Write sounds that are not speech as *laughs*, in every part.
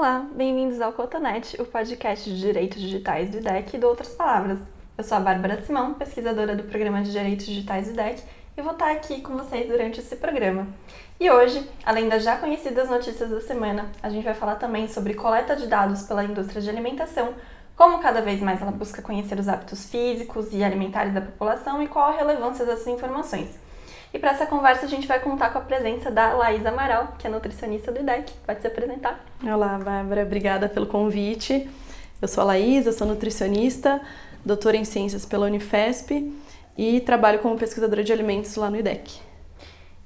Olá, bem-vindos ao Cotonete, o podcast de direitos digitais do IDEC e de outras palavras. Eu sou a Bárbara Simão, pesquisadora do programa de direitos digitais do IDEC, e vou estar aqui com vocês durante esse programa. E hoje, além das já conhecidas notícias da semana, a gente vai falar também sobre coleta de dados pela indústria de alimentação, como cada vez mais ela busca conhecer os hábitos físicos e alimentares da população e qual a relevância dessas informações. E para essa conversa a gente vai contar com a presença da Laís Amaral, que é nutricionista do IDEC. Pode se apresentar. Olá, Bárbara. Obrigada pelo convite. Eu sou a Laís, eu sou nutricionista, doutora em ciências pela Unifesp e trabalho como pesquisadora de alimentos lá no IDEC.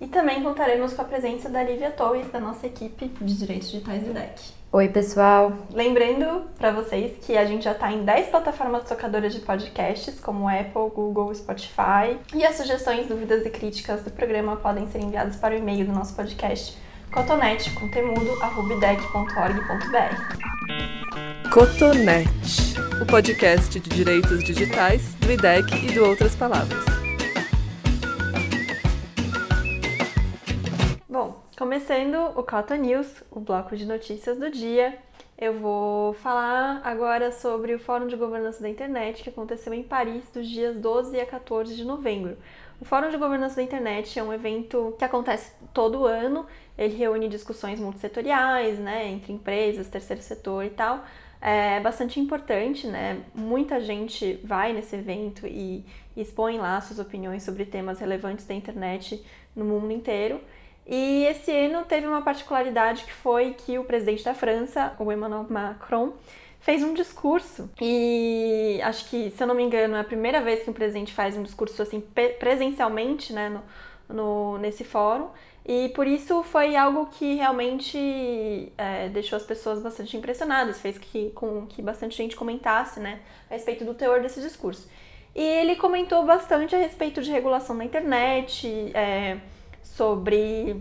E também contaremos com a presença da Lívia Torres, da nossa equipe de direitos digitais do IDEC. Oi, pessoal! Lembrando para vocês que a gente já está em 10 plataformas tocadoras de podcasts, como Apple, Google, Spotify. E as sugestões, dúvidas e críticas do programa podem ser enviadas para o e-mail do nosso podcast, cotonete, com Cotonete, o podcast de direitos digitais do IDEC e do Outras Palavras. Começando o Cotton News, o bloco de notícias do dia, eu vou falar agora sobre o Fórum de Governança da Internet que aconteceu em Paris dos dias 12 a 14 de novembro. O Fórum de Governança da Internet é um evento que acontece todo ano, ele reúne discussões multissetoriais, né, entre empresas, terceiro setor e tal. É bastante importante, né? Muita gente vai nesse evento e expõe lá suas opiniões sobre temas relevantes da internet no mundo inteiro. E esse ano teve uma particularidade que foi que o presidente da França, o Emmanuel Macron, fez um discurso. E acho que, se eu não me engano, é a primeira vez que um presidente faz um discurso assim presencialmente, né, no, no nesse fórum. E por isso foi algo que realmente é, deixou as pessoas bastante impressionadas, fez que, com que bastante gente comentasse né, a respeito do teor desse discurso. E ele comentou bastante a respeito de regulação da internet, é, sobre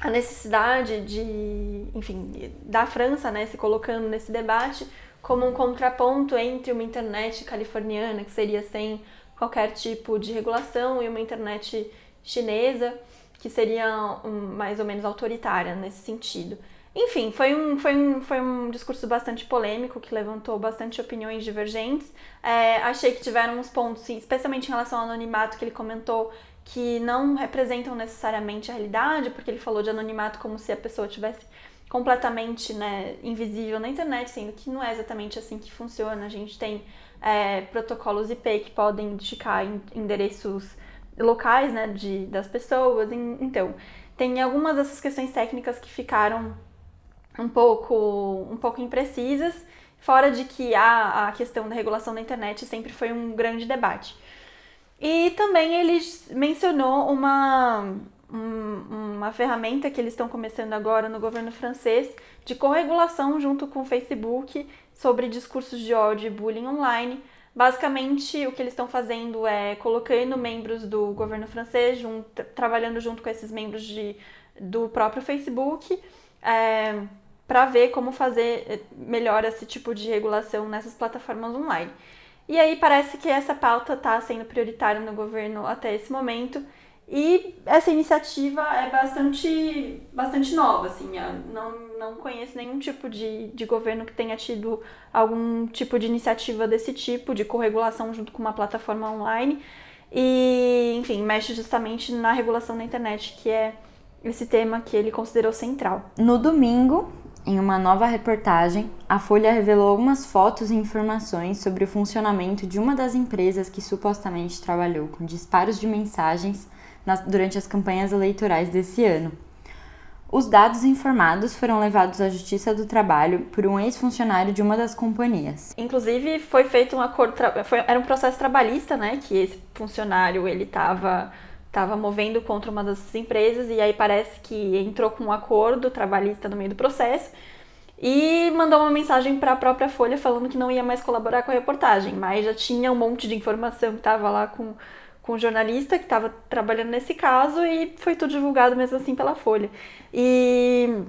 a necessidade de, enfim, da França, né, se colocando nesse debate como um contraponto entre uma internet californiana, que seria sem qualquer tipo de regulação, e uma internet chinesa, que seria um, mais ou menos autoritária nesse sentido. Enfim, foi um, foi, um, foi um discurso bastante polêmico, que levantou bastante opiniões divergentes. É, achei que tiveram uns pontos, especialmente em relação ao anonimato, que ele comentou que não representam necessariamente a realidade, porque ele falou de anonimato como se a pessoa tivesse completamente né, invisível na internet, sendo que não é exatamente assim que funciona. A gente tem é, protocolos IP que podem indicar endereços locais né, de, das pessoas. Então, tem algumas dessas questões técnicas que ficaram um pouco, um pouco imprecisas, fora de que a, a questão da regulação da internet sempre foi um grande debate. E também ele mencionou uma, uma ferramenta que eles estão começando agora no governo francês de corregulação junto com o Facebook sobre discursos de ódio e bullying online. Basicamente, o que eles estão fazendo é colocando membros do governo francês, junto, trabalhando junto com esses membros de, do próprio Facebook, é, para ver como fazer eh, melhor esse tipo de regulação nessas plataformas online. E aí parece que essa pauta está sendo prioritária no governo até esse momento. E essa iniciativa é bastante, bastante nova, assim, não, não conheço nenhum tipo de, de governo que tenha tido algum tipo de iniciativa desse tipo, de corregulação junto com uma plataforma online. E, enfim, mexe justamente na regulação da internet, que é esse tema que ele considerou central. No domingo, em uma nova reportagem, a Folha revelou algumas fotos e informações sobre o funcionamento de uma das empresas que supostamente trabalhou com disparos de mensagens nas, durante as campanhas eleitorais desse ano. Os dados informados foram levados à Justiça do Trabalho por um ex-funcionário de uma das companhias. Inclusive, foi feito um acordo, foi, era um processo trabalhista, né, que esse funcionário ele estava estava movendo contra uma das empresas e aí parece que entrou com um acordo trabalhista no meio do processo e mandou uma mensagem para a própria Folha falando que não ia mais colaborar com a reportagem, mas já tinha um monte de informação que estava lá com, com o jornalista que estava trabalhando nesse caso e foi tudo divulgado mesmo assim pela Folha. E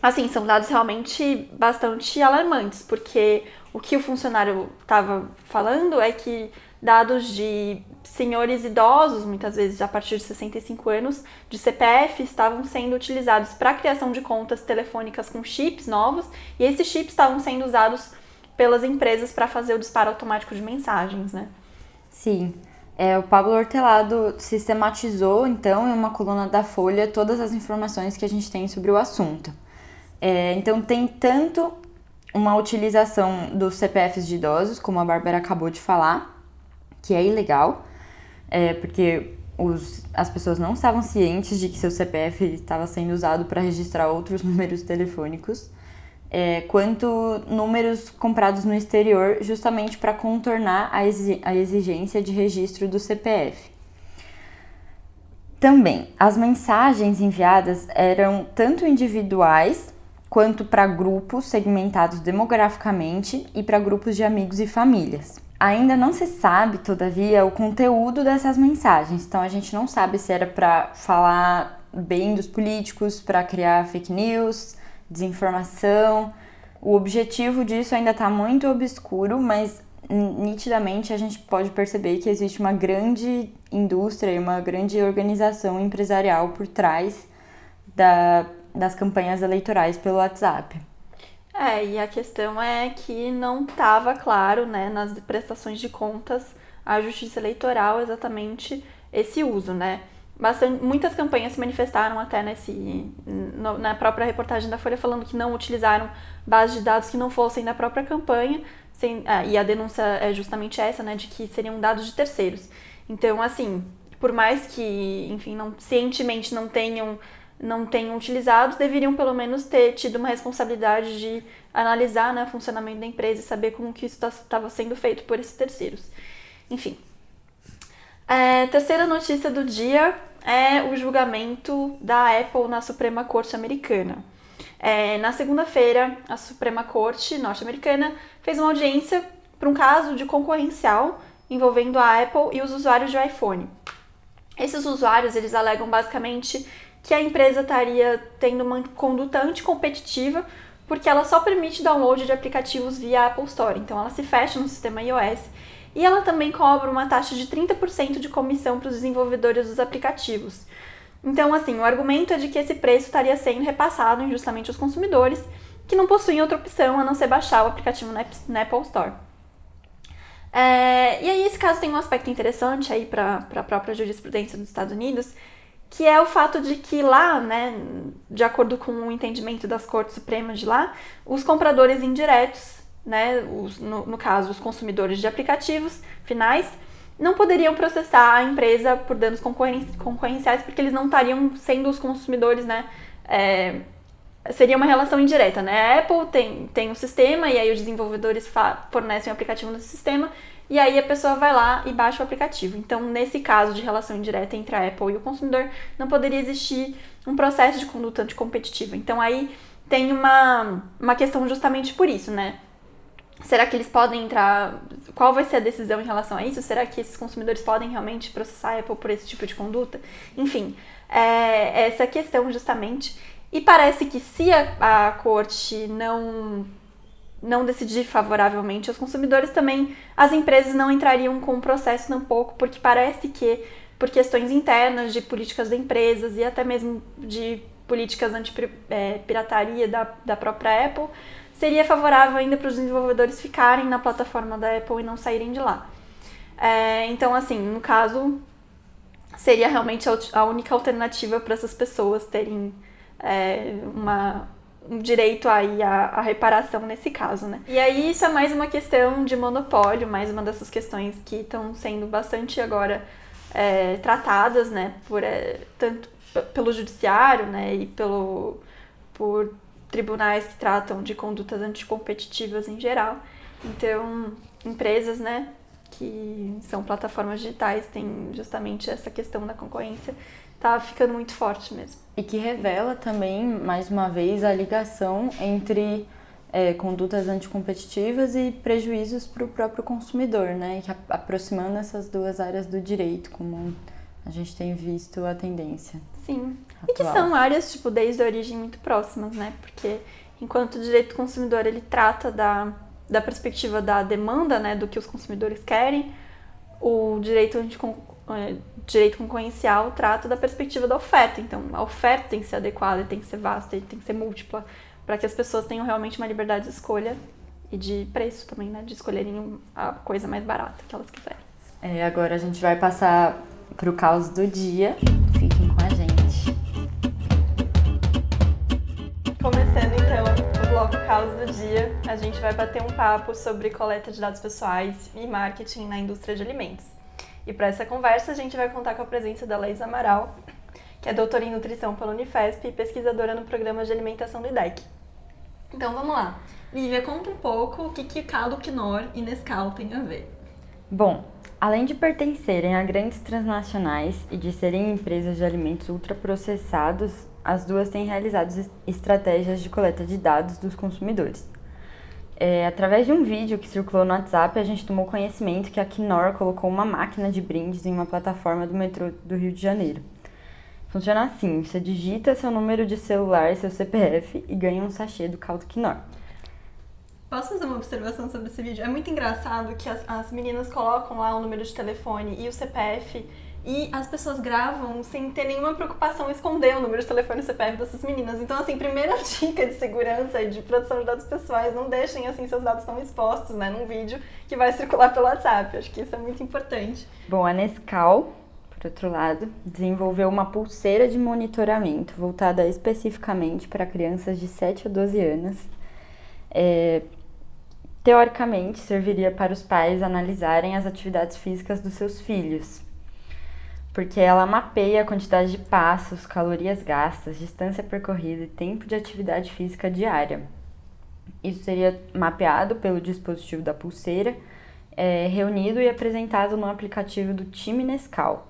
assim, são dados realmente bastante alarmantes, porque o que o funcionário estava falando é que dados de senhores idosos, muitas vezes a partir de 65 anos, de CPF, estavam sendo utilizados para a criação de contas telefônicas com chips novos, e esses chips estavam sendo usados pelas empresas para fazer o disparo automático de mensagens, né? Sim. É, o Pablo Hortelado sistematizou, então, em uma coluna da Folha, todas as informações que a gente tem sobre o assunto. É, então, tem tanto uma utilização dos CPFs de idosos, como a Bárbara acabou de falar, que é ilegal, é, porque os, as pessoas não estavam cientes de que seu CPF estava sendo usado para registrar outros *laughs* números telefônicos, é, quanto números comprados no exterior, justamente para contornar a, a exigência de registro do CPF. Também, as mensagens enviadas eram tanto individuais quanto para grupos segmentados demograficamente e para grupos de amigos e famílias. Ainda não se sabe, todavia, o conteúdo dessas mensagens, então a gente não sabe se era para falar bem dos políticos, para criar fake news, desinformação. O objetivo disso ainda está muito obscuro, mas nitidamente a gente pode perceber que existe uma grande indústria e uma grande organização empresarial por trás da, das campanhas eleitorais pelo WhatsApp. É, e a questão é que não estava claro, né, nas prestações de contas à Justiça Eleitoral exatamente esse uso, né? Bastante, muitas campanhas se manifestaram até nesse, no, na própria reportagem da Folha falando que não utilizaram bases de dados que não fossem da própria campanha, sem, ah, e a denúncia é justamente essa, né, de que seriam dados de terceiros. Então, assim, por mais que, enfim, não, cientemente não tenham não tenham utilizado, deveriam pelo menos ter tido uma responsabilidade de analisar né, o funcionamento da empresa e saber como que isso estava tá, sendo feito por esses terceiros. Enfim. É, terceira notícia do dia é o julgamento da Apple na Suprema Corte Americana. É, na segunda-feira, a Suprema Corte norte-americana fez uma audiência para um caso de concorrencial envolvendo a Apple e os usuários de iPhone. Esses usuários eles alegam basicamente que a empresa estaria tendo uma conduta anticompetitiva porque ela só permite download de aplicativos via Apple Store. Então ela se fecha no sistema iOS e ela também cobra uma taxa de 30% de comissão para os desenvolvedores dos aplicativos. Então, assim, o argumento é de que esse preço estaria sendo repassado injustamente aos consumidores que não possuem outra opção a não ser baixar o aplicativo na Apple Store. É, e aí esse caso tem um aspecto interessante aí para a própria jurisprudência dos Estados Unidos, que é o fato de que lá, né, de acordo com o entendimento das cortes supremas de lá, os compradores indiretos, né, os, no, no caso os consumidores de aplicativos finais, não poderiam processar a empresa por danos concorrenciais porque eles não estariam sendo os consumidores, né, é, seria uma relação indireta, né? A Apple tem, tem um sistema e aí os desenvolvedores fornecem o um aplicativo no sistema e aí a pessoa vai lá e baixa o aplicativo. Então, nesse caso de relação indireta entre a Apple e o consumidor, não poderia existir um processo de conduta anticompetitiva. Então, aí tem uma, uma questão justamente por isso, né? Será que eles podem entrar? Qual vai ser a decisão em relação a isso? Será que esses consumidores podem realmente processar a Apple por esse tipo de conduta? Enfim, é essa questão justamente. E parece que se a, a corte não não decidir favoravelmente aos consumidores, também as empresas não entrariam com o processo pouco, porque parece que por questões internas de políticas das empresas e até mesmo de políticas anti-pirataria é, da, da própria Apple, seria favorável ainda para os desenvolvedores ficarem na plataforma da Apple e não saírem de lá. É, então, assim, no caso, seria realmente a única alternativa para essas pessoas terem é, uma, um direito aí à, à, reparação nesse caso, né? E aí isso é mais uma questão de monopólio, mais uma dessas questões que estão sendo bastante agora é, tratadas, né, por é, tanto pelo judiciário, né, e pelo por tribunais que tratam de condutas anticompetitivas em geral. Então, empresas, né, que são plataformas digitais têm justamente essa questão da concorrência tá ficando muito forte mesmo. E que revela também, mais uma vez, a ligação entre é, condutas anticompetitivas e prejuízos para o próprio consumidor, né? Que aproximando essas duas áreas do direito, como a gente tem visto a tendência. Sim. Atual. E que são áreas, tipo, desde a origem muito próximas, né? Porque enquanto o direito do consumidor ele trata da, da perspectiva da demanda, né, do que os consumidores querem, o direito, é, direito concorrencial trata da perspectiva da oferta. Então, a oferta tem que ser adequada, tem que ser vasta, tem que ser múltipla, para que as pessoas tenham realmente uma liberdade de escolha e de preço também, né? De escolherem a coisa mais barata que elas quiserem. É, agora a gente vai passar para o caos do dia. Fiquem com a gente. Começando então o bloco caos do dia, a gente vai bater um papo sobre coleta de dados pessoais e marketing na indústria de alimentos. E para essa conversa a gente vai contar com a presença da Laís Amaral, que é doutora em nutrição pela Unifesp e pesquisadora no programa de alimentação do IDEC. Então vamos lá. Lívia, conta um pouco o que, que caldo Knorr e Nescau têm a ver. Bom, além de pertencerem a grandes transnacionais e de serem empresas de alimentos ultraprocessados, as duas têm realizado estratégias de coleta de dados dos consumidores. É, através de um vídeo que circulou no WhatsApp, a gente tomou conhecimento que a Knorr colocou uma máquina de brindes em uma plataforma do metrô do Rio de Janeiro. Funciona assim: você digita seu número de celular, seu CPF e ganha um sachê do caldo Knorr. Posso fazer uma observação sobre esse vídeo? É muito engraçado que as, as meninas colocam lá o número de telefone e o CPF e as pessoas gravam sem ter nenhuma preocupação em esconder o número de telefone e CPF dessas meninas. Então, assim, primeira *laughs* dica de segurança e de proteção de dados pessoais, não deixem, assim, seus dados tão expostos, né, num vídeo que vai circular pelo WhatsApp. Acho que isso é muito importante. Bom, a Nescau, por outro lado, desenvolveu uma pulseira de monitoramento voltada especificamente para crianças de 7 a 12 anos, é, teoricamente serviria para os pais analisarem as atividades físicas dos seus filhos, porque ela mapeia a quantidade de passos, calorias gastas, distância percorrida e tempo de atividade física diária. Isso seria mapeado pelo dispositivo da pulseira, é, reunido e apresentado no aplicativo do time Nescau.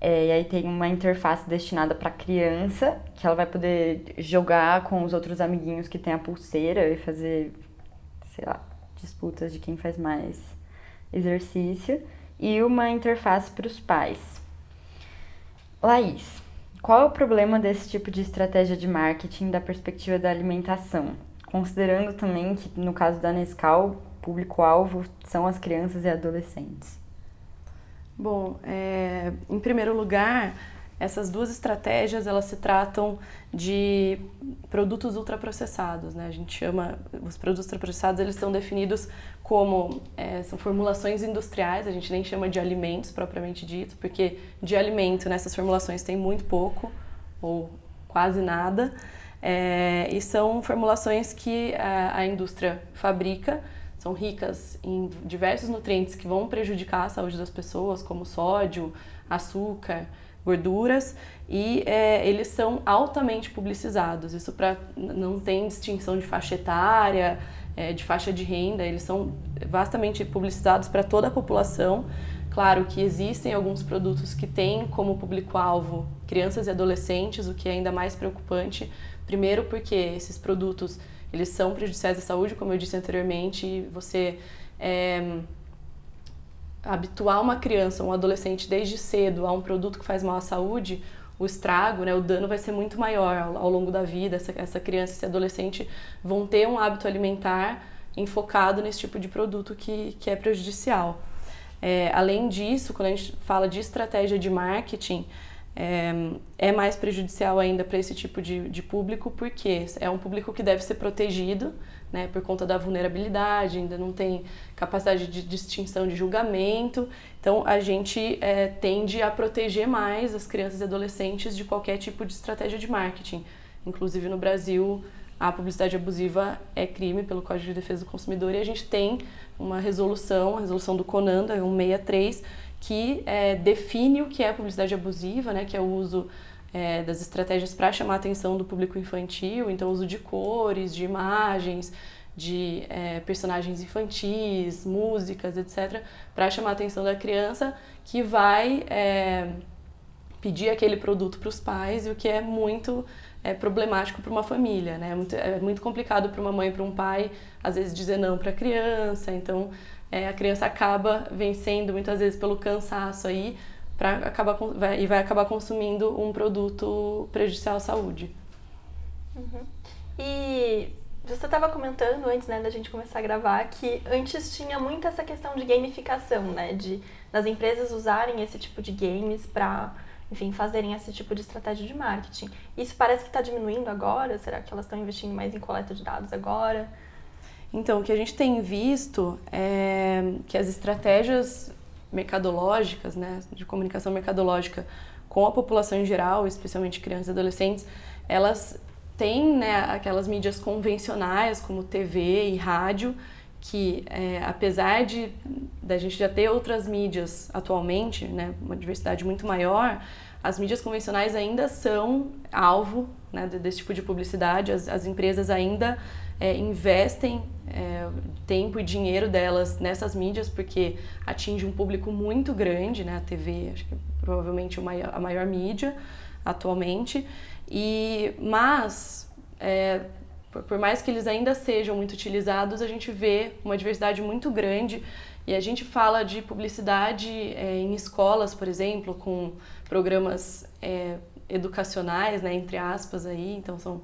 É, e aí tem uma interface destinada para criança, que ela vai poder jogar com os outros amiguinhos que tem a pulseira e fazer sei lá, disputas de quem faz mais exercício, e uma interface para os pais. Laís, qual é o problema desse tipo de estratégia de marketing da perspectiva da alimentação? Considerando também que, no caso da Nescau, público-alvo são as crianças e adolescentes. Bom, é, em primeiro lugar, essas duas estratégias elas se tratam de produtos ultraprocessados, né? A gente chama os produtos ultraprocessados eles são definidos como é, são formulações industriais, a gente nem chama de alimentos propriamente dito, porque de alimento nessas formulações tem muito pouco ou quase nada, é, e são formulações que a, a indústria fabrica são ricas em diversos nutrientes que vão prejudicar a saúde das pessoas, como sódio, açúcar, gorduras e é, eles são altamente publicizados. Isso para não tem distinção de faixa etária, é, de faixa de renda, eles são vastamente publicizados para toda a população. Claro que existem alguns produtos que têm como público-alvo crianças e adolescentes, o que é ainda mais preocupante. Primeiro porque esses produtos eles são prejudiciais à saúde, como eu disse anteriormente, e você é, habituar uma criança, um adolescente desde cedo a um produto que faz mal à saúde, o estrago, né, o dano vai ser muito maior ao, longo da vida. Essa, essa criança, esse adolescente vão ter um hábito alimentar enfocado nesse tipo de produto que, que é prejudicial. É, além disso, quando a gente fala de estratégia de marketing, é, é mais prejudicial ainda para esse tipo de, de público, porque é um público que deve ser protegido, né, por conta da vulnerabilidade, ainda não tem capacidade de distinção de julgamento. Então, a gente é, tende a proteger mais as crianças e adolescentes de qualquer tipo de estratégia de marketing. Inclusive, no Brasil, a publicidade abusiva é crime pelo Código de Defesa do Consumidor e a gente tem uma resolução, a resolução do CONANDA, 163, que é, define o que é publicidade abusiva, né, que é o uso é, das estratégias para chamar a atenção do público infantil, então uso de cores, de imagens, de é, personagens infantis, músicas, etc., para chamar a atenção da criança que vai é, pedir aquele produto para os pais, e o que é muito é, problemático para uma família, né? É muito, é muito complicado para uma mãe para um pai, às vezes, dizer não para a criança, então é, a criança acaba vencendo muitas vezes pelo cansaço aí, para acabar vai, e vai acabar consumindo um produto prejudicial à saúde. Uhum. E você estava comentando antes, né, da gente começar a gravar, que antes tinha muito essa questão de gamificação, né, de das empresas usarem esse tipo de games para, enfim, fazerem esse tipo de estratégia de marketing. Isso parece que está diminuindo agora. Será que elas estão investindo mais em coleta de dados agora? Então, o que a gente tem visto é que as estratégias mercadológicas, né, de comunicação mercadológica com a população em geral, especialmente crianças e adolescentes, elas têm né, aquelas mídias convencionais como TV e rádio, que é, apesar de da gente já ter outras mídias atualmente, né, uma diversidade muito maior, as mídias convencionais ainda são alvo né, desse tipo de publicidade. As, as empresas ainda é, investem é, tempo e dinheiro delas nessas mídias porque atinge um público muito grande, né? A TV, acho que é provavelmente a maior, mídia atualmente. E mas é, por, por mais que eles ainda sejam muito utilizados, a gente vê uma diversidade muito grande e a gente fala de publicidade é, em escolas, por exemplo, com programas é, educacionais, né, entre aspas aí, então são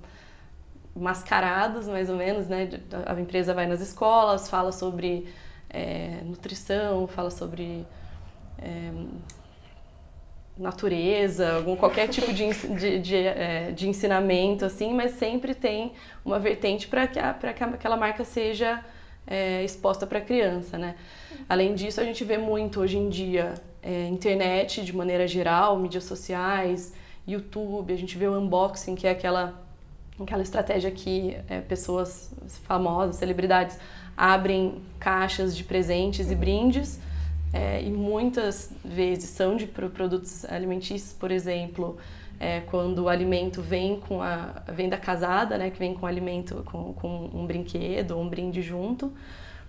mascarados mais ou menos, né? A empresa vai nas escolas, fala sobre é, nutrição, fala sobre é, natureza, algum, qualquer tipo de, de, de, é, de, ensinamento, assim, mas sempre tem uma vertente para que, que aquela marca seja é, exposta para a criança, né? Além disso, a gente vê muito hoje em dia é, internet de maneira geral, mídias sociais, YouTube, a gente vê o unboxing, que é aquela, aquela estratégia que é, pessoas famosas, celebridades, abrem caixas de presentes e brindes é, e muitas vezes são de produtos alimentícios, por exemplo, é, quando o alimento vem com a vem da casada, né, que vem com alimento com, com um brinquedo ou um brinde junto.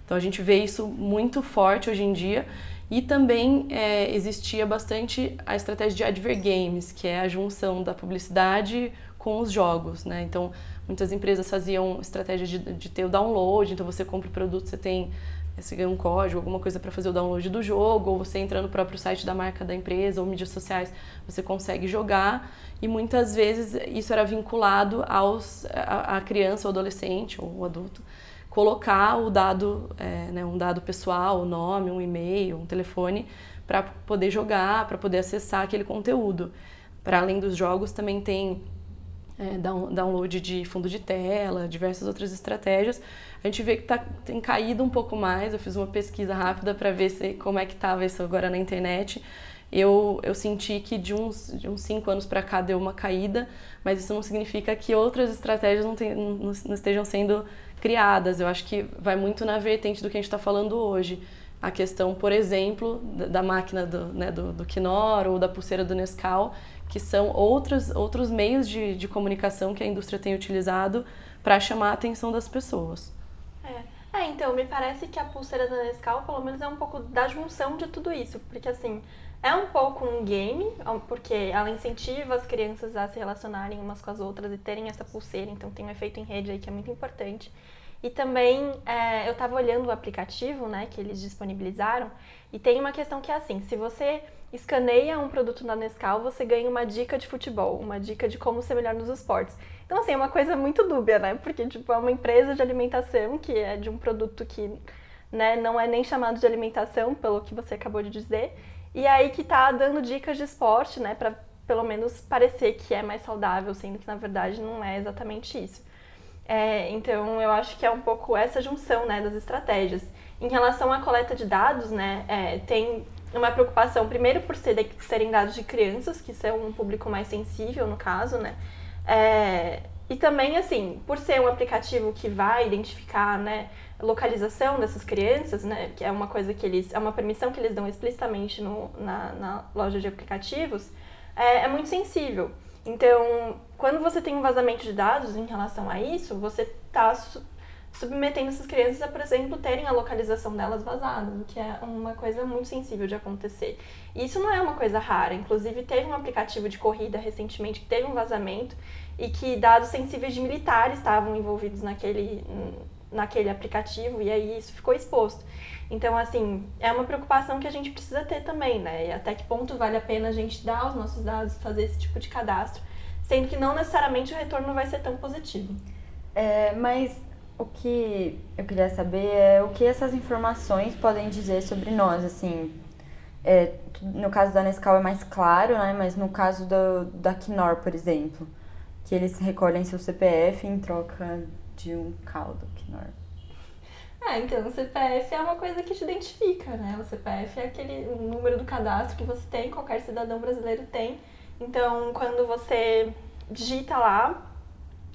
Então a gente vê isso muito forte hoje em dia e também é, existia bastante a estratégia de adver games, que é a junção da publicidade com os jogos, né? Então muitas empresas faziam estratégia de, de ter o download, então você compra o produto, você tem você ganha um código, alguma coisa para fazer o download do jogo, ou você entra no próprio site da marca da empresa ou mídias sociais, você consegue jogar. E muitas vezes isso era vinculado aos a, a criança ou adolescente ou o adulto colocar o dado, é, né, um dado pessoal, o nome, um e-mail, um telefone, para poder jogar, para poder acessar aquele conteúdo. Para além dos jogos, também tem é, download de fundo de tela, diversas outras estratégias. A gente vê que tá, tem caído um pouco mais. Eu fiz uma pesquisa rápida para ver se, como é que estava isso agora na internet. Eu, eu senti que de uns, de uns cinco anos para cá deu uma caída, mas isso não significa que outras estratégias não, tem, não, não estejam sendo criadas. Eu acho que vai muito na vertente do que a gente está falando hoje. A questão, por exemplo, da, máquina do, né, do, do Knorr ou da pulseira do Nescau, que são outros, outros meios de, de comunicação que a indústria tem utilizado para chamar a atenção das pessoas. É. é, então, me parece que a pulseira da Nescau, pelo menos, é um pouco da junção de tudo isso, porque assim, é um pouco um game, porque ela incentiva as crianças a se relacionarem umas com as outras e terem essa pulseira, então tem um efeito em rede aí que é muito importante. E também é, eu estava olhando o aplicativo, né, que eles disponibilizaram, e tem uma questão que é assim, se você escaneia um produto da Nescau, você ganha uma dica de futebol, uma dica de como ser melhor nos esportes. Então, assim, é uma coisa muito dúbia, né? Porque, tipo, é uma empresa de alimentação que é de um produto que né, não é nem chamado de alimentação, pelo que você acabou de dizer, e aí que tá dando dicas de esporte, né, para pelo menos parecer que é mais saudável, sendo que na verdade não é exatamente isso. É, então, eu acho que é um pouco essa junção, né, das estratégias. Em relação à coleta de dados, né, é, tem uma preocupação, primeiro por ser serem dados de crianças, que são um público mais sensível no caso, né? É, e também, assim, por ser um aplicativo que vai identificar, né, localização dessas crianças, né, que é uma coisa que eles, é uma permissão que eles dão explicitamente no, na, na loja de aplicativos, é, é muito sensível. Então, quando você tem um vazamento de dados em relação a isso, você está submetendo essas crianças a, por exemplo, terem a localização delas vazada, o que é uma coisa muito sensível de acontecer. E isso não é uma coisa rara. Inclusive, teve um aplicativo de corrida recentemente que teve um vazamento e que dados sensíveis de militares estavam envolvidos naquele, naquele aplicativo e aí isso ficou exposto. Então, assim, é uma preocupação que a gente precisa ter também, né? E até que ponto vale a pena a gente dar os nossos dados, fazer esse tipo de cadastro, sendo que não necessariamente o retorno vai ser tão positivo. É, mas o que eu queria saber é o que essas informações podem dizer sobre nós, assim. É, no caso da Nescau é mais claro, né? Mas no caso do, da Knorr, por exemplo, que eles recolhem seu CPF em troca de um caldo Knorr. Ah, então o CPF é uma coisa que te identifica, né? O CPF é aquele número do cadastro que você tem, qualquer cidadão brasileiro tem. Então, quando você digita lá,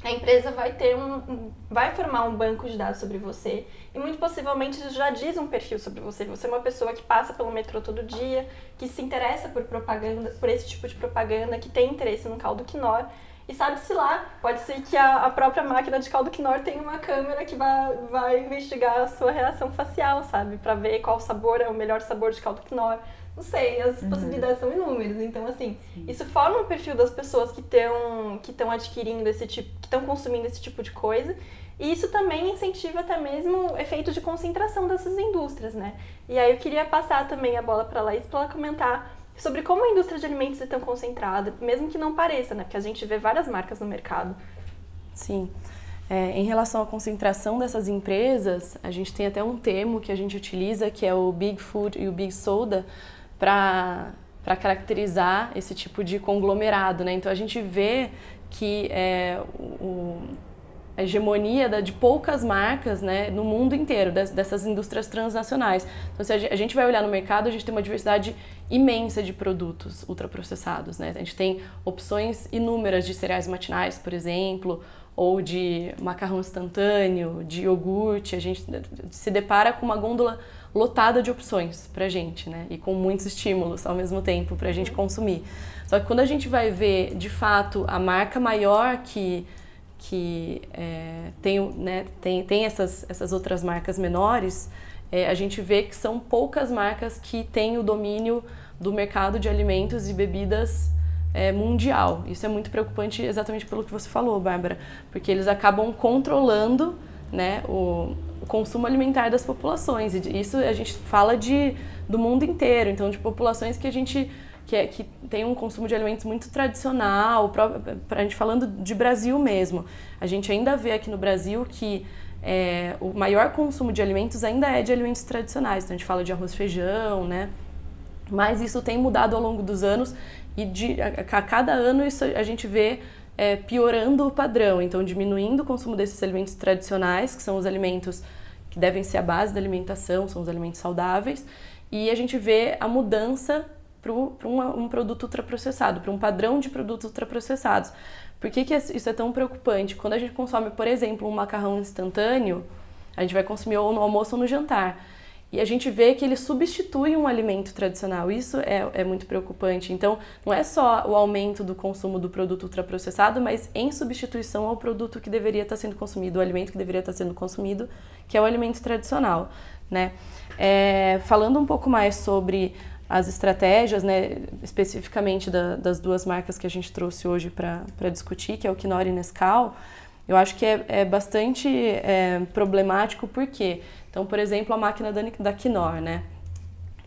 a empresa vai ter um, vai formar um banco de dados sobre você e muito possivelmente já diz um perfil sobre você. Você é uma pessoa que passa pelo metrô todo dia, que se interessa por propaganda, por esse tipo de propaganda, que tem interesse no caldo Knorr e sabe-se lá, pode ser que a, a, própria máquina de caldo Knorr tenha uma câmera que vai, vai investigar a sua reação facial, sabe? Para ver qual sabor é o melhor sabor de caldo Knorr. Não sei, as uhum. possibilidades são inúmeras. Então, assim, Sim. isso forma o perfil das pessoas que estão que adquirindo esse tipo, que estão consumindo esse tipo de coisa. E isso também incentiva até mesmo o efeito de concentração dessas indústrias, né? E aí eu queria passar também a bola para a Laís para ela comentar sobre como a indústria de alimentos é tão concentrada, mesmo que não pareça, né? Porque a gente vê várias marcas no mercado. Sim. É, em relação à concentração dessas empresas, a gente tem até um termo que a gente utiliza, que é o Big Food e o Big Soda, para caracterizar esse tipo de conglomerado. Né? Então a gente vê que é, o, a hegemonia de poucas marcas né, no mundo inteiro, dessas indústrias transnacionais. Então, se a gente vai olhar no mercado, a gente tem uma diversidade imensa de produtos ultraprocessados. Né? A gente tem opções inúmeras de cereais matinais, por exemplo, ou de macarrão instantâneo, de iogurte. A gente se depara com uma gôndola lotada de opções para a gente, né? E com muitos estímulos ao mesmo tempo para a gente consumir. Só que quando a gente vai ver, de fato, a marca maior que que é, tem, né, tem, tem essas, essas outras marcas menores, é, a gente vê que são poucas marcas que têm o domínio do mercado de alimentos e bebidas é, mundial. Isso é muito preocupante exatamente pelo que você falou, Bárbara, porque eles acabam controlando né, o, o consumo alimentar das populações. E isso a gente fala de, do mundo inteiro, então de populações que a gente que, é, que tem um consumo de alimentos muito tradicional, para a gente falando de Brasil mesmo. A gente ainda vê aqui no Brasil que é, o maior consumo de alimentos ainda é de alimentos tradicionais. Então a gente fala de arroz feijão, né? Mas isso tem mudado ao longo dos anos e de, a, a cada ano isso a gente vê é, piorando o padrão, então diminuindo o consumo desses alimentos tradicionais, que são os alimentos que devem ser a base da alimentação, são os alimentos saudáveis, e a gente vê a mudança para um, um, produto ultraprocessado, para um padrão de produtos ultraprocessados. Por que, que isso é tão preocupante? Quando a gente consome, por exemplo, um macarrão instantâneo, a gente vai consumir ou no almoço ou no jantar. E a gente vê que ele substitui um alimento tradicional. Isso é, é muito preocupante. Então, não é só o aumento do consumo do produto ultraprocessado, mas em substituição ao produto que deveria estar sendo consumido, o alimento que deveria estar sendo consumido, que é o alimento tradicional. Né? É, falando um pouco mais sobre as estratégias, né, especificamente da, das duas marcas que a gente trouxe hoje para discutir, que é o Knorr e Nescau, eu acho que é, é bastante é, problemático porque, então, por exemplo, a máquina da, da Knorr, né?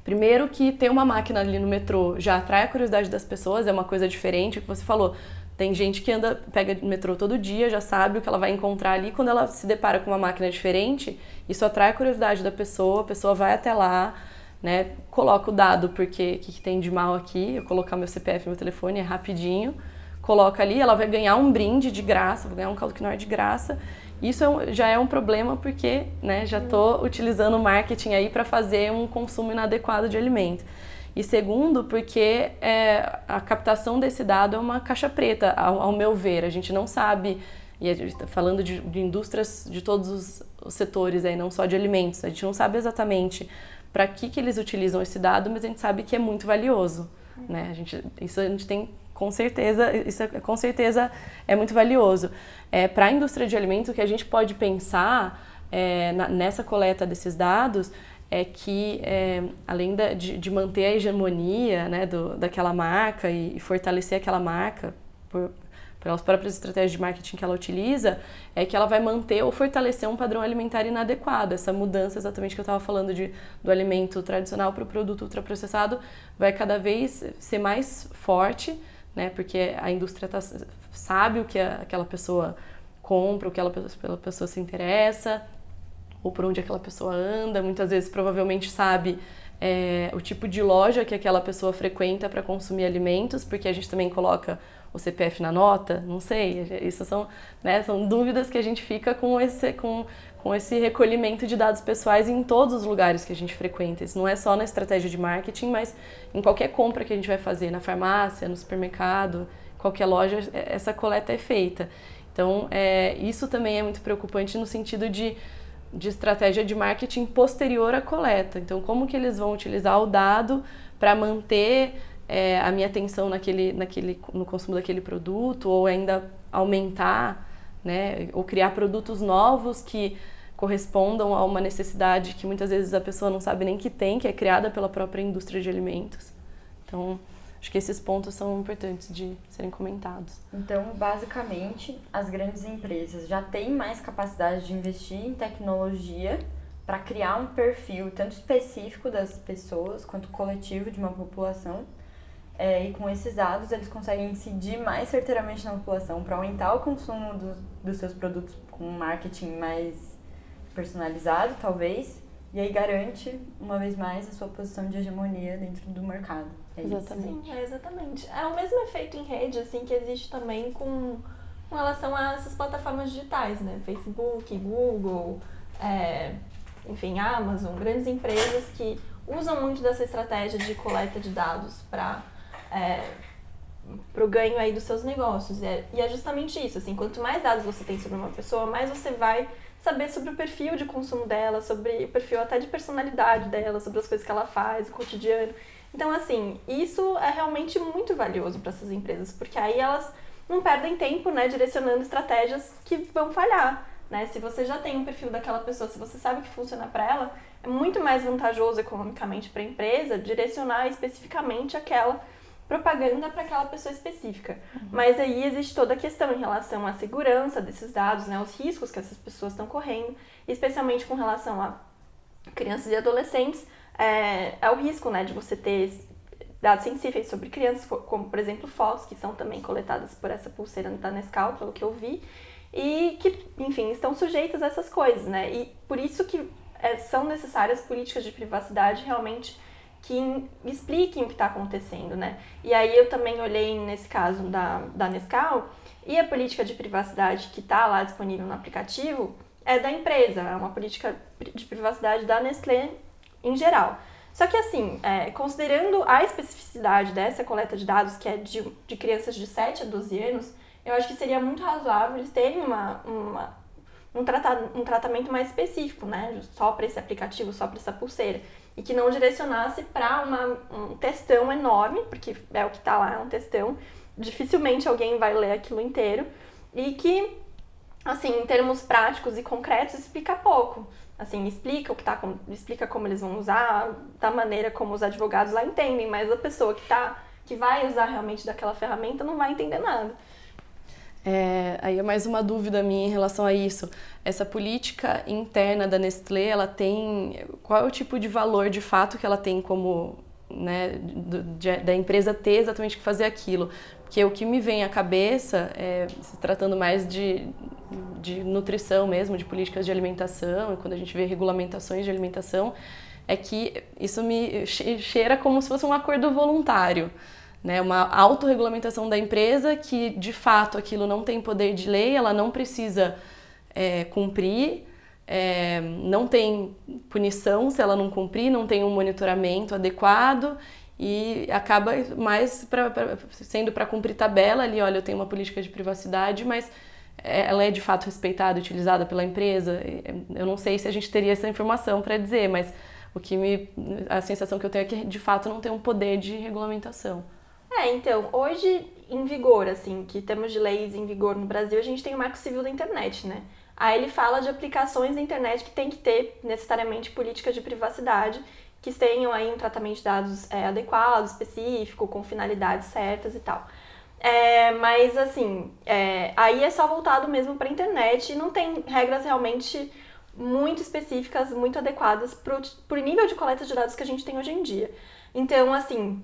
Primeiro que ter uma máquina ali no metrô já atrai a curiosidade das pessoas, é uma coisa diferente, que você falou. Tem gente que anda, pega metrô todo dia, já sabe o que ela vai encontrar ali. Quando ela se depara com uma máquina diferente, isso atrai a curiosidade da pessoa, a pessoa vai até lá, né? Coloca o dado, porque o que, que tem de mal aqui? Eu colocar meu CPF, meu telefone, é rapidinho coloca ali, ela vai ganhar um brinde de graça, vai ganhar um caldo quinoa de graça. Isso é um, já é um problema porque né, já estou utilizando o marketing aí para fazer um consumo inadequado de alimento. E segundo, porque é, a captação desse dado é uma caixa preta, ao, ao meu ver. A gente não sabe, e a gente está falando de, de, indústrias de todos os, os, setores, aí, não só de alimentos, a gente não sabe exatamente para que, que eles utilizam esse dado, mas a gente sabe que é muito valioso. Né? A gente, isso a gente tem com certeza, isso é, com certeza é muito valioso. É, Para a indústria de alimentos, o que a gente pode pensar é, na, nessa coleta desses dados é que, é, além da, de, de, manter a hegemonia né, do, daquela marca e, e, fortalecer aquela marca por, pelas próprias estratégias de marketing que ela utiliza, é que ela vai manter ou fortalecer um padrão alimentar inadequado. Essa mudança, exatamente que eu estava falando de, do alimento tradicional para o produto ultraprocessado, vai cada vez ser mais forte né? Porque a indústria tá, sabe o que aquela pessoa compra, o que ela, pela pessoa se interessa, ou por onde aquela pessoa anda. Muitas vezes, provavelmente, sabe é, o tipo de loja que aquela pessoa frequenta para consumir alimentos, porque a gente também coloca o CPF na nota, não sei, isso são, né, são dúvidas que a gente fica com esse, com, com esse recolhimento de dados pessoais em todos os lugares que a gente frequenta. Isso não é só na estratégia de marketing, mas em qualquer compra que a gente vai fazer, na farmácia, no supermercado, qualquer loja, é, essa coleta é feita. Então, é, isso também é muito preocupante no sentido de, de estratégia de marketing posterior à coleta. Então, como que eles vão utilizar o dado para manter é, a minha atenção naquele, naquele, no consumo daquele produto ou ainda aumentar, né, ou criar produtos novos que correspondam a uma necessidade que muitas vezes a pessoa não sabe nem que tem, que é criada pela própria indústria de alimentos. Então, Acho que esses pontos são importantes de serem comentados. Então, basicamente, as grandes empresas já têm mais capacidade de investir em tecnologia para criar um perfil tanto específico das pessoas quanto coletivo de uma população. É, e com esses dados, eles conseguem incidir mais certeiramente na população para aumentar o consumo do, dos seus produtos com marketing mais personalizado, talvez, e aí garante, uma vez mais, a sua posição de hegemonia dentro do mercado. É exatamente. Sim, é exatamente. É o mesmo efeito em rede, assim, que existe também com, com relação a essas plataformas digitais, né? Facebook, Google, é, enfim, Amazon, grandes empresas que usam muito dessa estratégia de coleta de dados para é, o ganho aí dos seus negócios. E é, e é justamente isso, assim, quanto mais dados você tem sobre uma pessoa, mais você vai saber sobre o perfil de consumo dela, sobre o perfil até de personalidade dela, sobre as coisas que ela faz, o cotidiano. Então, assim, isso é realmente muito valioso para essas empresas, porque aí elas não perdem tempo, né, direcionando estratégias que vão falhar, né? Se você já tem um perfil daquela pessoa, se você sabe que funciona para ela, é muito mais vantajoso economicamente para a empresa direcionar especificamente aquela propaganda para aquela pessoa específica. Uhum. Mas aí existe toda a questão em relação à segurança desses dados, né, os riscos que essas pessoas estão correndo, especialmente com relação a crianças e adolescentes, é, é o risco, né, de você ter dados sensíveis sobre crianças, como por exemplo fotos, que são também coletadas por essa pulseira da Nescau, pelo que eu vi, e que, enfim, estão sujeitas a essas coisas, né? E por isso que é, são necessárias políticas de privacidade realmente que expliquem o que está acontecendo, né? E aí eu também olhei nesse caso da, da Nescau e a política de privacidade que está lá disponível no aplicativo é da empresa, é uma política de privacidade da Nestlé em geral. Só que assim, é, considerando a especificidade dessa coleta de dados, que é de, de crianças de 7 a 12 anos, eu acho que seria muito razoável eles terem uma, uma um, trata, um tratamento mais específico, né? Só para esse aplicativo, só para essa pulseira. E que não direcionasse para um textão enorme, porque é o que está lá, é um textão. Dificilmente alguém vai ler aquilo inteiro. E que, assim, em termos práticos e concretos, explica pouco assim, explica o que tá, explica como eles vão usar, da maneira como os advogados lá entendem, mas a pessoa que tá, que vai usar realmente daquela ferramenta não vai entender nada. É, aí é mais uma dúvida minha em relação a isso. Essa política interna da Nestlé, ela tem qual é o tipo de valor de fato que ela tem como né, do, de, da empresa ter exatamente que fazer aquilo? Porque o que me vem à cabeça, é, se tratando mais de, de nutrição mesmo, de políticas de alimentação, e quando a gente vê regulamentações de alimentação, é que isso me cheira como se fosse um acordo voluntário. Né, uma autorregulamentação da empresa que de fato aquilo não tem poder de lei, ela não precisa é, cumprir, é, não tem punição se ela não cumprir, não tem um monitoramento adequado e acaba mais pra, pra sendo para cumprir tabela ali, olha, eu tenho uma política de privacidade, mas é, ela é de fato respeitada, utilizada pela empresa. Eu não sei se a gente teria essa informação para dizer, mas o que me a sensação que eu tenho é que de fato não tem um poder de regulamentação. É, então, hoje em vigor, assim, que temos de leis em vigor no Brasil, a gente tem o Marco Civil da Internet, né? Aí ele fala de aplicações da internet que tem que ter necessariamente política de privacidade que tenham aí um tratamento de dados é, adequado, específico, com finalidades certas e tal. É, mas assim, é, aí é só voltado mesmo para a internet e não tem regras realmente muito específicas, muito adequadas para o nível de coleta de dados que a gente tem hoje em dia. Então, assim,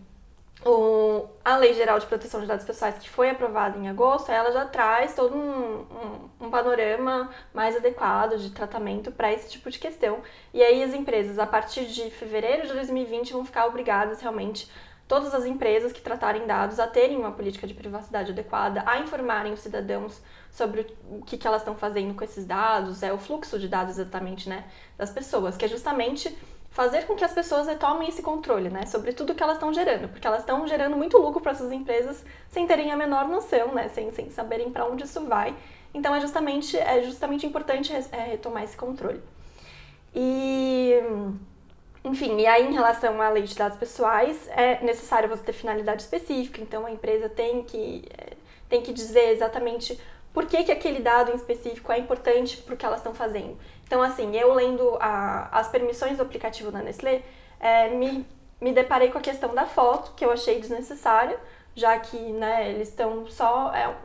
o, a Lei Geral de Proteção de Dados Pessoais, que foi aprovada em agosto, ela já traz todo um, um, um panorama mais adequado de tratamento para esse tipo de questão. E aí as empresas, a partir de fevereiro de 2020, vão ficar obrigadas realmente todas as empresas que tratarem dados a terem uma política de privacidade adequada, a informarem os cidadãos sobre o que, que elas estão fazendo com esses dados, é o fluxo de dados exatamente, né, das pessoas, que é justamente fazer com que as pessoas retomem esse controle, né, sobre tudo que elas estão gerando, porque elas estão gerando muito lucro para essas empresas sem terem a menor noção, né, sem, sem saberem para onde isso vai. Então é justamente é justamente importante é, retomar esse controle. E enfim, e aí em relação à lei de dados pessoais, é necessário você ter finalidade específica, então a empresa tem que, é, tem que dizer exatamente por que, que aquele dado em específico é importante para o que elas estão fazendo. Então, assim, eu lendo a, as permissões do aplicativo da Nestlé, é, me, me deparei com a questão da foto, que eu achei desnecessária, já que né, eles estão só. É,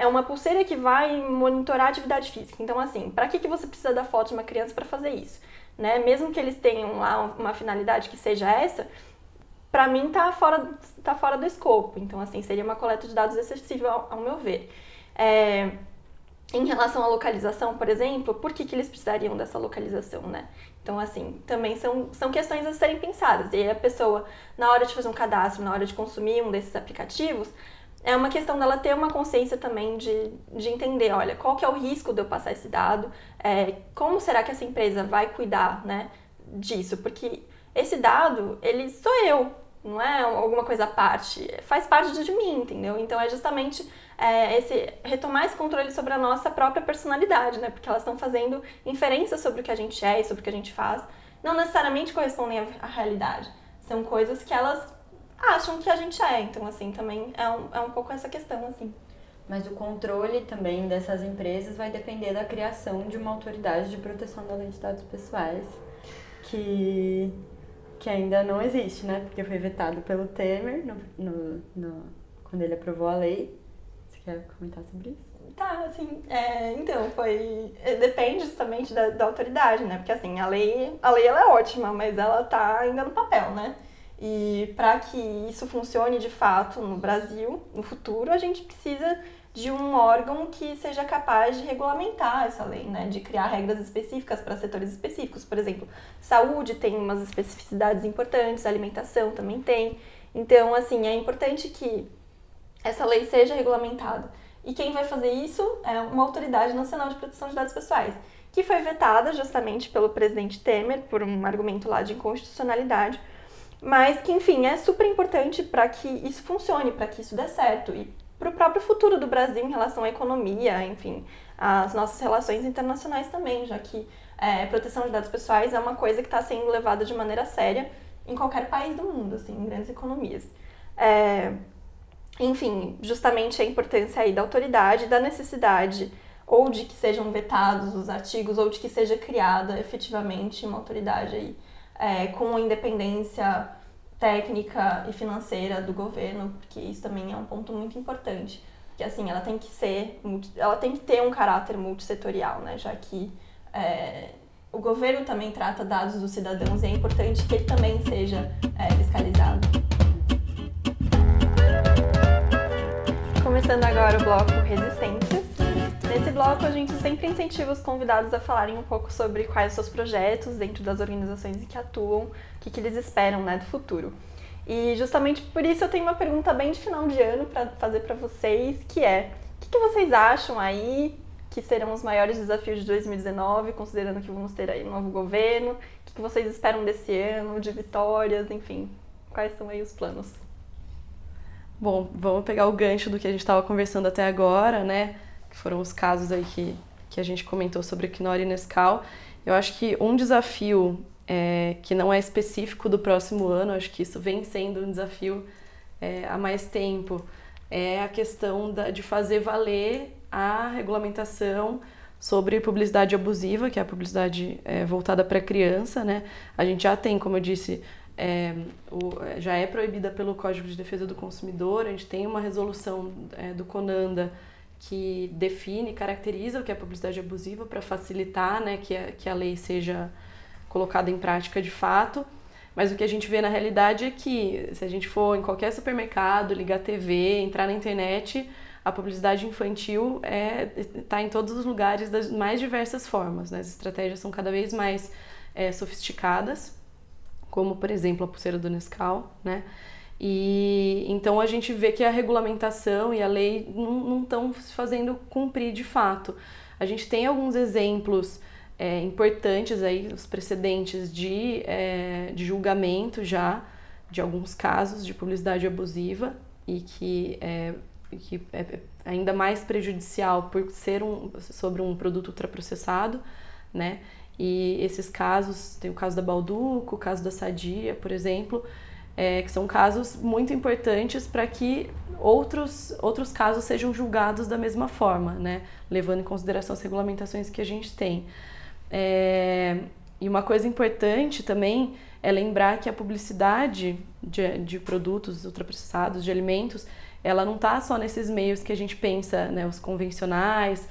é uma pulseira que vai monitorar a atividade física. Então, assim, para que, que você precisa da foto de uma criança para fazer isso? Né? Mesmo que eles tenham lá uma finalidade que seja essa, para mim tá fora, tá fora do escopo. Então, assim, seria uma coleta de dados excessiva, ao, ao meu ver. É, em relação à localização, por exemplo, por que, que eles precisariam dessa localização, né? Então, assim, também são, são questões a serem pensadas. E a pessoa, na hora de fazer um cadastro, na hora de consumir um desses aplicativos, é uma questão dela ter uma consciência também de, de entender, olha, qual que é o risco de eu passar esse dado, é, como será que essa empresa vai cuidar, né, disso? Porque esse dado, ele sou eu, não é alguma coisa à parte, faz parte de mim, entendeu? Então é justamente é, esse retomar esse controle sobre a nossa própria personalidade, né? Porque elas estão fazendo inferências sobre o que a gente é e sobre o que a gente faz, não necessariamente correspondem à, à realidade. São coisas que elas acham que a gente é. Então, assim, também é um, é um pouco essa questão, assim. Mas o controle também dessas empresas vai depender da criação de uma autoridade de proteção das identidades pessoais, que que ainda não existe, né? Porque foi vetado pelo Temer no, no, no, quando ele aprovou a lei. Você quer comentar sobre isso? Tá, assim, é, então, foi. É, depende justamente da, da, autoridade, né? Porque assim, a lei, a lei ela é ótima, mas ela tá ainda no papel, né? E para que isso funcione de fato no Brasil, no futuro, a gente precisa de um órgão que seja capaz de regulamentar essa lei, né? De criar regras específicas para setores específicos. Por exemplo, saúde tem umas especificidades importantes, alimentação também tem. Então, assim, é importante que essa lei seja regulamentada. E quem vai fazer isso é uma autoridade nacional de proteção de dados pessoais, que foi vetada justamente pelo presidente Temer por um argumento lá de inconstitucionalidade, mas que, enfim, é super importante para que isso funcione, para que isso dê certo. E para o próprio futuro do Brasil em relação à economia, enfim, as nossas relações internacionais também, já que é, proteção de dados pessoais é uma coisa que está sendo levada de maneira séria em qualquer país do mundo, assim, em grandes economias. É, enfim, justamente a importância aí da autoridade, da necessidade ou de que sejam vetados os artigos ou de que seja criada efetivamente uma autoridade aí é, com independência técnica e financeira do governo, porque isso também é um ponto muito importante. Que assim, ela tem que ser, ela tem que ter um caráter multissetorial, né? Já que é, o governo também trata dados dos cidadãos e é importante que ele também seja é, fiscalizado. Começando agora o bloco Resistências. Nesse bloco, a gente sempre incentiva os convidados a falarem um pouco sobre quais os seus projetos dentro das organizações em que atuam, o que, que eles esperam né, do futuro. E justamente por isso eu tenho uma pergunta bem de final de ano para fazer para vocês, que é: o que, que vocês acham aí que serão os maiores desafios de 2019, considerando que vamos ter aí um novo governo? O que, que vocês esperam desse ano, de vitórias, enfim? Quais são aí os planos? Bom, vamos pegar o gancho do que a gente estava conversando até agora, né? que foram os casos aí que, que a gente comentou sobre Knorr e Nescau. Eu acho que um desafio é, que não é específico do próximo ano, acho que isso vem sendo um desafio é, há mais tempo, é a questão da, de fazer valer a regulamentação sobre publicidade abusiva, que é a publicidade é, voltada para criança, né? A gente já tem, como eu disse, é, o, já é proibida pelo Código de Defesa do Consumidor, a gente tem uma resolução é, do CONANDA que define, caracteriza o que é publicidade abusiva para facilitar né, que, a, que a lei seja colocada em prática de fato. Mas o que a gente vê na realidade é que se a gente for em qualquer supermercado, ligar TV, entrar na internet, a publicidade infantil está é, tá em todos os lugares das mais diversas formas. Né? As estratégias são cada vez mais é, sofisticadas, como por exemplo a pulseira do Nescau, né? E então a gente vê que a regulamentação e a lei não estão se fazendo cumprir de fato. A gente tem alguns exemplos é, importantes aí, os precedentes de, é, de julgamento já de alguns casos de publicidade abusiva e que é, que é ainda mais prejudicial por ser um, sobre um produto ultraprocessado, né? E esses casos, tem o caso da Balduco, o caso da Sadia, por exemplo, é, que são casos muito importantes para que outros, outros casos sejam julgados da mesma forma, né? Levando em consideração as regulamentações que a gente tem. É, e uma coisa importante também é lembrar que a publicidade de, de produtos ultraprocessados, de alimentos, ela não está só nesses meios que a gente pensa, né, os convencionais,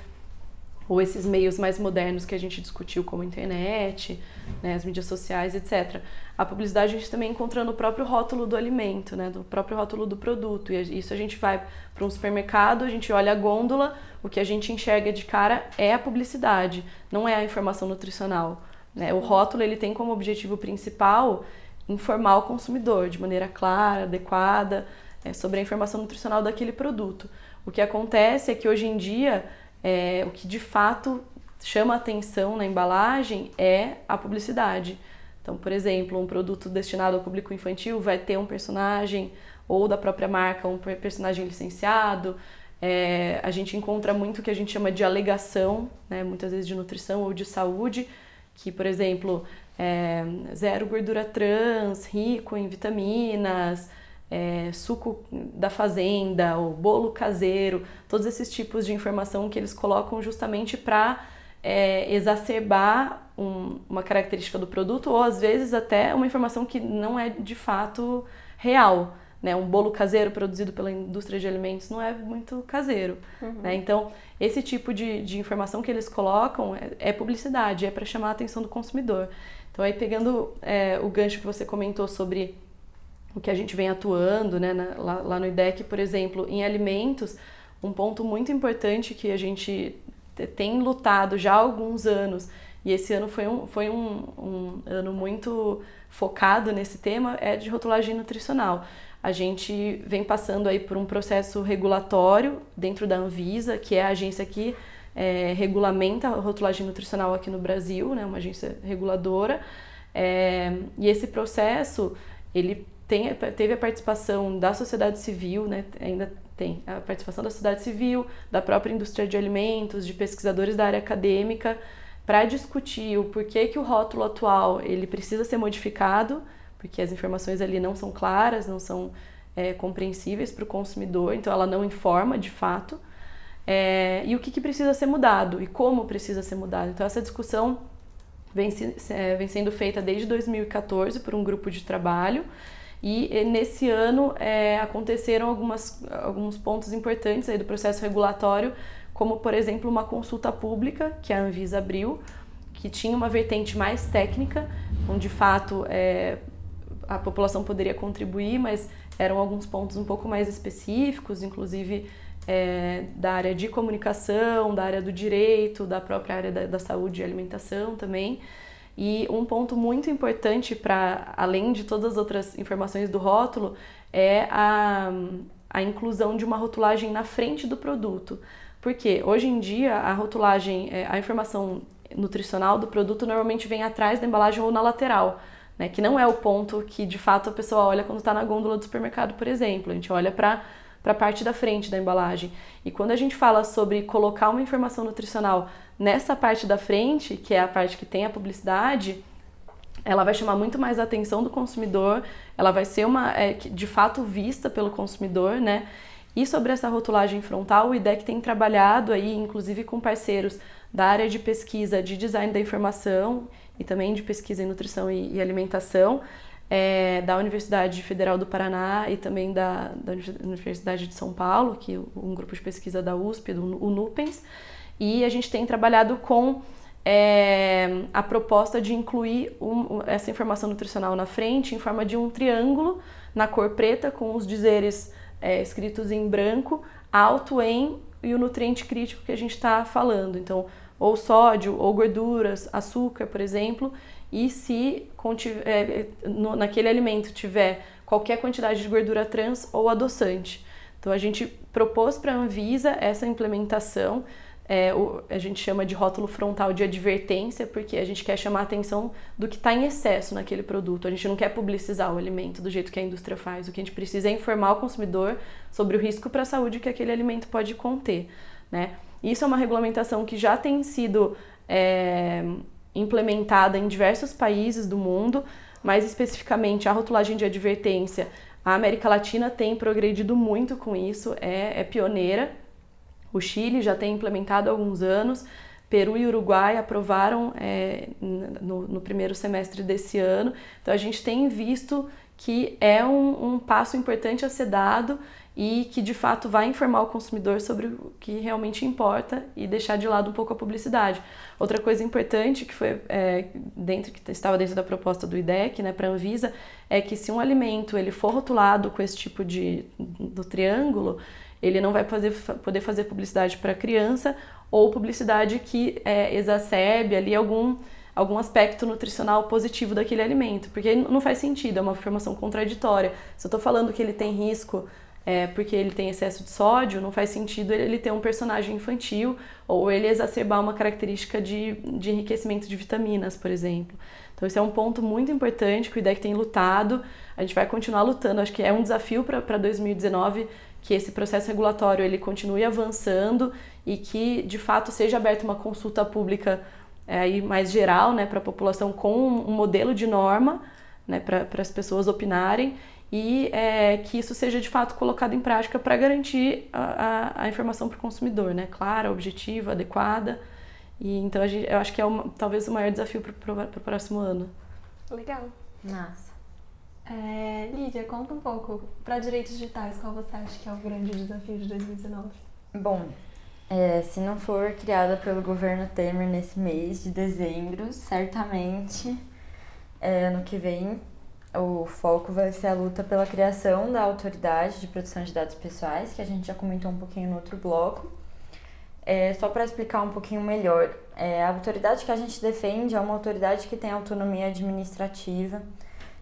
ou esses meios mais modernos que a gente discutiu, como internet, né, as mídias sociais, etc. A publicidade a gente também encontra no próprio rótulo do alimento, né, do próprio rótulo do produto. E isso a gente vai para um supermercado, a gente olha a gôndola, o que a gente enxerga de cara é a publicidade, não é a informação nutricional. Né? O rótulo ele tem como objetivo principal informar o consumidor de maneira clara, adequada, é, sobre a informação nutricional daquele produto. O que acontece é que hoje em dia, é, o que de fato chama atenção na embalagem é a publicidade. Então, por exemplo, um produto destinado ao público infantil vai ter um personagem ou da própria marca, um personagem licenciado. É, a gente encontra muito o que a gente chama de alegação, né, muitas vezes de nutrição ou de saúde, que, por exemplo, é, zero gordura trans, rico em vitaminas, é, suco da fazenda, o bolo caseiro, todos esses tipos de informação que eles colocam justamente para é, exacerbar um, uma característica do produto ou às vezes até uma informação que não é de fato real. Né? Um bolo caseiro produzido pela indústria de alimentos não é muito caseiro. Uhum. Né? Então, esse tipo de, de informação que eles colocam é, é publicidade, é para chamar a atenção do consumidor. Então, aí pegando é, o gancho que você comentou sobre o que a gente vem atuando, né, na, lá, lá, no IDEC, por exemplo, em alimentos, um ponto muito importante que a gente tem lutado já há alguns anos, e esse ano foi um, foi um, um ano muito focado nesse tema, é de rotulagem nutricional. A gente vem passando aí por um processo regulatório dentro da Anvisa, que é a agência que é, regulamenta a rotulagem nutricional aqui no Brasil, né, uma agência reguladora. É, e esse processo, ele tem, teve a participação da sociedade civil, né, ainda tem a participação da sociedade civil, da própria indústria de alimentos, de pesquisadores da área acadêmica, para discutir o porquê que o rótulo atual ele precisa ser modificado, porque as informações ali não são claras, não são é, compreensíveis para o consumidor, então ela não informa de fato, é, e o que, que precisa ser mudado e como precisa ser mudado. Então essa discussão vem, é, vem sendo feita desde 2014 por um grupo de trabalho, e nesse ano é, aconteceram algumas, alguns pontos importantes aí do processo regulatório, como por exemplo uma consulta pública que a Anvisa abriu, que tinha uma vertente mais técnica, onde de fato é, a população poderia contribuir, mas eram alguns pontos um pouco mais específicos, inclusive é, da área de comunicação, da área do direito, da própria área da, da saúde e alimentação também. E um ponto muito importante para, além de todas as outras informações do rótulo, é a, a inclusão de uma rotulagem na frente do produto. Porque hoje em dia a rotulagem, é, a informação nutricional do produto normalmente vem atrás da embalagem ou na lateral. Né, que não é o ponto que de fato a pessoa olha quando está na gôndola do supermercado, por exemplo. A gente olha para para a parte da frente da embalagem. E quando a gente fala sobre colocar uma informação nutricional nessa parte da frente, que é a parte que tem a publicidade, ela vai chamar muito mais a atenção do consumidor, ela vai ser uma é, de fato vista pelo consumidor, né? E sobre essa rotulagem frontal, o IDEC tem trabalhado aí, inclusive com parceiros da área de pesquisa de design da informação e também de pesquisa em nutrição e, e alimentação, é, da Universidade Federal do Paraná e também da, da, Universidade de São Paulo, que um grupo de pesquisa da USP, do o NUPENS, e a gente tem trabalhado com é a proposta de incluir um, essa informação nutricional na frente em forma de um triângulo na cor preta com os dizeres é, escritos em branco, alto em e o nutriente crítico que a gente está falando. Então, ou sódio, ou gorduras, açúcar, por exemplo, e se é, no, naquele alimento tiver qualquer quantidade de gordura trans ou adoçante. Então a gente propôs para a Anvisa essa implementação, é, o, a gente chama de rótulo frontal de advertência, porque a gente quer chamar a atenção do que está em excesso naquele produto. A gente não quer publicizar o alimento do jeito que a indústria faz. O que a gente precisa é informar o consumidor sobre o risco para a saúde que aquele alimento pode conter. Né? Isso é uma regulamentação que já tem sido é, implementada em diversos países do mundo, mais especificamente a rotulagem de advertência. A América Latina tem progredido muito com isso, é, é pioneira. O Chile já tem implementado há alguns anos. Peru e Uruguai aprovaram é, no, no, primeiro semestre desse ano. Então a gente tem visto que é um, um passo importante a ser dado e que de fato vai informar o consumidor sobre o que realmente importa e deixar de lado um pouco a publicidade. Outra coisa importante que foi é, dentro que estava dentro da proposta do IDEC, né, para a Anvisa, é que se um alimento ele for rotulado com esse tipo de do triângulo, ele não vai fazer, poder fazer publicidade para criança ou publicidade que é, exacerbe ali algum algum aspecto nutricional positivo daquele alimento, porque não faz sentido, é uma afirmação contraditória. Se eu estou falando que ele tem risco é, porque ele tem excesso de sódio, não faz sentido ele ter um personagem infantil ou ele exacerbar uma característica de, de enriquecimento de vitaminas, por exemplo. Então, esse é um ponto muito importante que o IDEC tem lutado. A gente vai continuar lutando. Acho que é um desafio para 2019 que esse processo regulatório ele continue avançando e que, de fato, seja aberta uma consulta pública é, aí mais geral né, para a população com um modelo de norma né, para as pessoas opinarem e é, que isso seja de fato colocado em prática para garantir a, a, a informação para o consumidor, né? Clara, objetiva, adequada. E então a gente, eu acho que é uma, talvez o maior desafio para o próximo ano. Legal. Nossa. É, Lídia, conta um pouco para direitos digitais, qual você acha que é o grande desafio de 2019? Bom, é, se não for criada pelo governo Temer nesse mês de dezembro, certamente é, ano que vem o foco vai ser a luta pela criação da autoridade de proteção de dados pessoais, que a gente já comentou um pouquinho no outro bloco. É, só para explicar um pouquinho melhor, é, a autoridade que a gente defende é uma autoridade que tem autonomia administrativa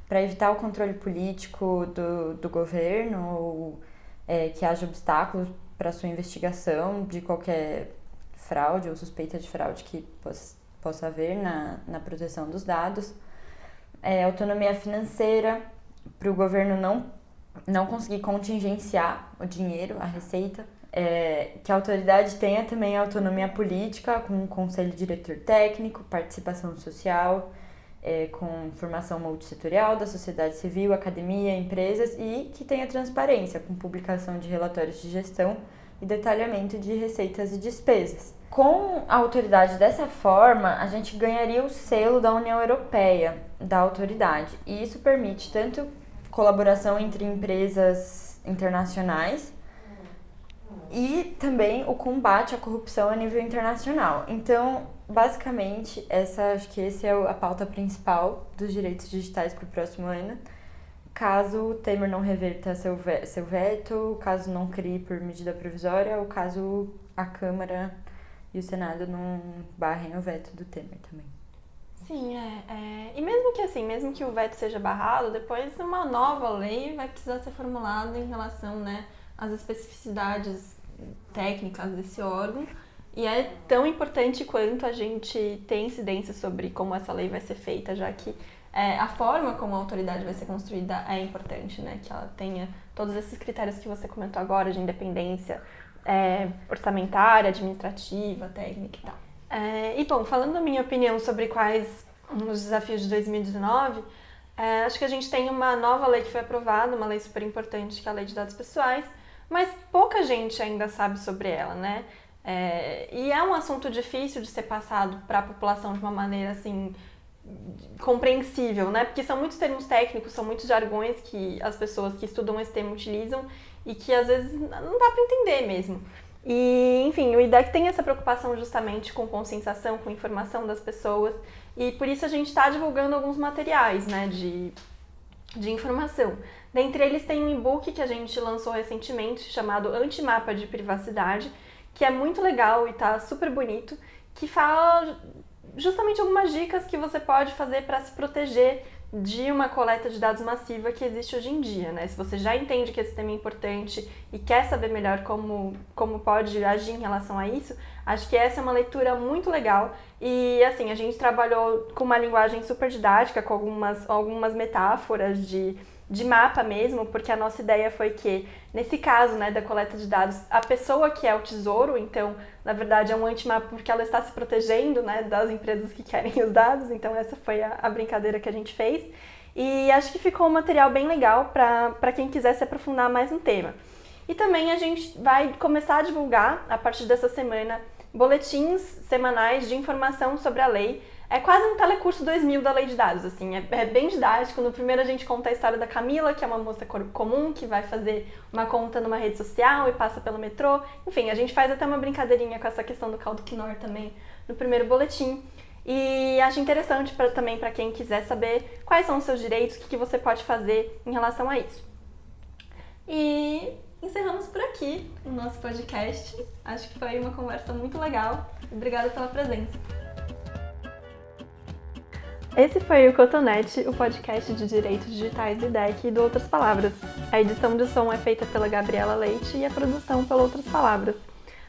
para evitar o controle político do, do governo ou é, que haja obstáculos para sua investigação de qualquer fraude ou suspeita de fraude que possa, possa haver na, na proteção dos dados é, autonomia financeira para o governo não, não conseguir contingenciar o dinheiro, a receita. É, que a autoridade tenha também autonomia política, com um conselho diretor técnico, participação social, é, com formação multissetorial da sociedade civil, academia, empresas e que tenha transparência, com publicação de relatórios de gestão e detalhamento de receitas e despesas. Com a autoridade dessa forma, a gente ganharia o selo da União Europeia da autoridade, e isso permite tanto colaboração entre empresas internacionais e também o combate à corrupção a nível internacional. Então, basicamente, essa acho que essa é a pauta principal dos direitos digitais para o próximo ano. Caso o Temer não reverta seu, seu veto, caso não crie por medida provisória, ou caso a Câmara e o Senado não barrem o veto do Temer também. Sim, é, é, E mesmo que assim, mesmo que o veto seja barrado, depois uma nova lei vai precisar ser formulada em relação né, às especificidades técnicas desse órgão. E é tão importante quanto a gente ter incidência sobre como essa lei vai ser feita, já que é, a forma como a autoridade vai ser construída é importante, né? Que ela tenha todos esses critérios que você comentou agora de independência, é, orçamentária, administrativa, técnica e tal. É, e bom, falando da minha opinião sobre quais os desafios de 2019, é, acho que a gente tem uma nova lei que foi aprovada, uma lei super importante, que é a Lei de Dados Pessoais, mas pouca gente ainda sabe sobre ela, né? É, e é um assunto difícil de ser passado para a população de uma maneira assim compreensível, né? Porque são muitos termos técnicos, são muitos jargões que as pessoas que estudam esse tema utilizam e que às vezes não dá para entender mesmo. E, enfim, o IDEC tem essa preocupação justamente com conscientização, com informação das pessoas, e por isso a gente está divulgando alguns materiais né, de, de informação. Dentre eles tem um e-book que a gente lançou recentemente chamado Antimapa de Privacidade, que é muito legal e está super bonito, que fala justamente algumas dicas que você pode fazer para se proteger de uma coleta de dados massiva que existe hoje em dia, né? Se você já entende que esse tema é importante e quer saber melhor como, como pode agir em relação a isso, acho que essa é uma leitura muito legal. E assim, a gente trabalhou com uma linguagem super didática, com algumas, algumas metáforas de de mapa mesmo, porque a nossa ideia foi que, nesse caso né, da coleta de dados, a pessoa que é o tesouro, então, na verdade, é um antimapa porque ela está se protegendo né, das empresas que querem *laughs* os dados, então essa foi a, a brincadeira que a gente fez. E acho que ficou um material bem legal para quem quiser se aprofundar mais no tema. E também a gente vai começar a divulgar, a partir dessa semana, boletins semanais de informação sobre a lei, é quase um telecurso 2000 da lei de dados, assim, é, é, bem didático. No primeiro a gente conta a história da Camila, que é uma moça comum que vai fazer uma conta numa rede social e passa pelo metrô. Enfim, a gente faz até uma brincadeirinha com essa questão do caldo quinor também no primeiro boletim. E acho interessante pra, também para quem quiser saber quais são os seus direitos, o que, que você pode fazer em relação a isso. E encerramos por aqui o nosso podcast. Acho que foi uma conversa muito legal. Obrigada pela presença. Esse foi o Cotonete, o podcast de direitos digitais do IDEC e do Outras Palavras. A edição de som é feita pela Gabriela Leite e a produção pela Outras Palavras.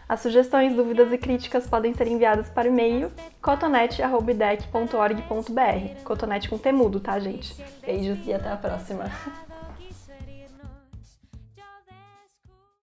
As sugestões, dúvidas e críticas podem ser enviadas para o e-mail cotonete.idec.org.br. Cotonete com temudo, tá, gente? Beijos e até a próxima! *laughs*